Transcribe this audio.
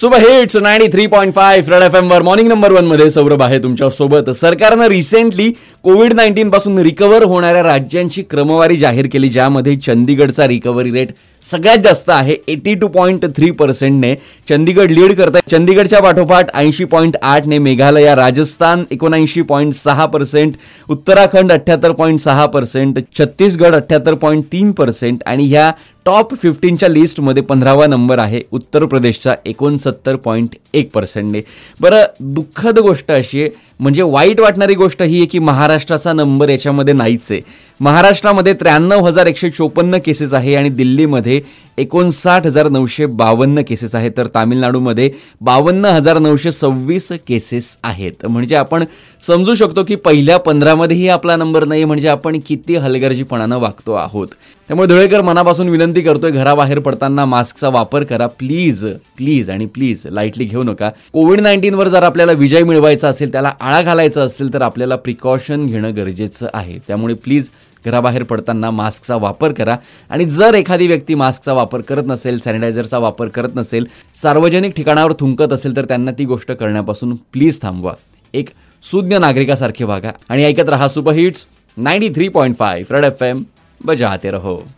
Super hits ninety three point five red F M वर morning number वनमध्ये सौरभ आहे तुमच्यासोबत सरकारनं रिसेंटली कोविड नाईन्टीन पासून रिकवर होणाऱ्या राज्यांची क्रमवारी जाहीर केली ज्यामध्ये चंदीगडचा रिकव्हरी रेट सगळ्यात जास्त आहे. एटी टू पॉईंट थ्री पर्सेंटने चंदीगड लीड करत आहे चंदीगडच्या पाठोपाठ ऐंशी पॉईंट आठने मेघालय राजस्थान एकोणऐंशी पॉईंट सहा पर्सेंट उत्तराखंड अठ्याहत्तर पॉईंट सहा पर्सेंट छत्तीसगड अठ्याहत्तर पॉईंट तीन पर्सेंट आणि ह्या टॉप फिफ्टीनच्या लिस्टमध्ये पंधरावा नंबर आहे. उत्तर प्रदेशचा एकोणसत्तर पॉईंट एक पर्सेंटने बरं दुःखद गोष्ट अशी आहे म्हणजे वाईट वाटणारी गोष्ट ही आहे की महाराष्ट्राचा नंबर याच्यामध्ये नाहीच आहे. महाराष्ट्रामध्ये त्र्याण्णव हजार एकशे चोपन्न केसेस आहे आणि दिल्लीमध्ये एकोणसाठ हजार नऊशे बावन्न केसेस आहेत. तर तामिळनाडूमध्ये बावन्न हजार नऊशे सव्वीस केसेस आहेत. म्हणजे आपण समजू शकतो की पहिल्या पंधरामध्येही आपला नंबर नाही म्हणजे आपण किती हलगर्जीपणानं वागतो आहोत. त्यामुळे धुळेकर मनापासून विनंती करतोय घराबाहेर पडताना मास्कचा वापर करा. प्लीज प्लीज आणि प्लीज लाईटली घेऊ नका. कोविड नाईन्टीनवर जर आपल्याला विजय मिळवायचा असेल त्याला आळा घालायचा असेल तर आपल्याला प्रिकॉशन घेणं गरजेचं आहे. त्यामुळे प्लीज घराबाहेर पडताना मास्कचा वापर करा. आणि जर एखादी व्यक्ती मास्कचा वापर करत नसेल सॅनिटायझरचा वापर करत नसेल सार्वजनिक ठिकाणावर थुंकत असेल तर त्यांना ती गोष्ट करण्यापासून प्लीज थांबवा. एक सुज्ञ नागरिकासारखे वागा. आणि ऐकत रहा super hits ninety three point five red F M बजाते रहो.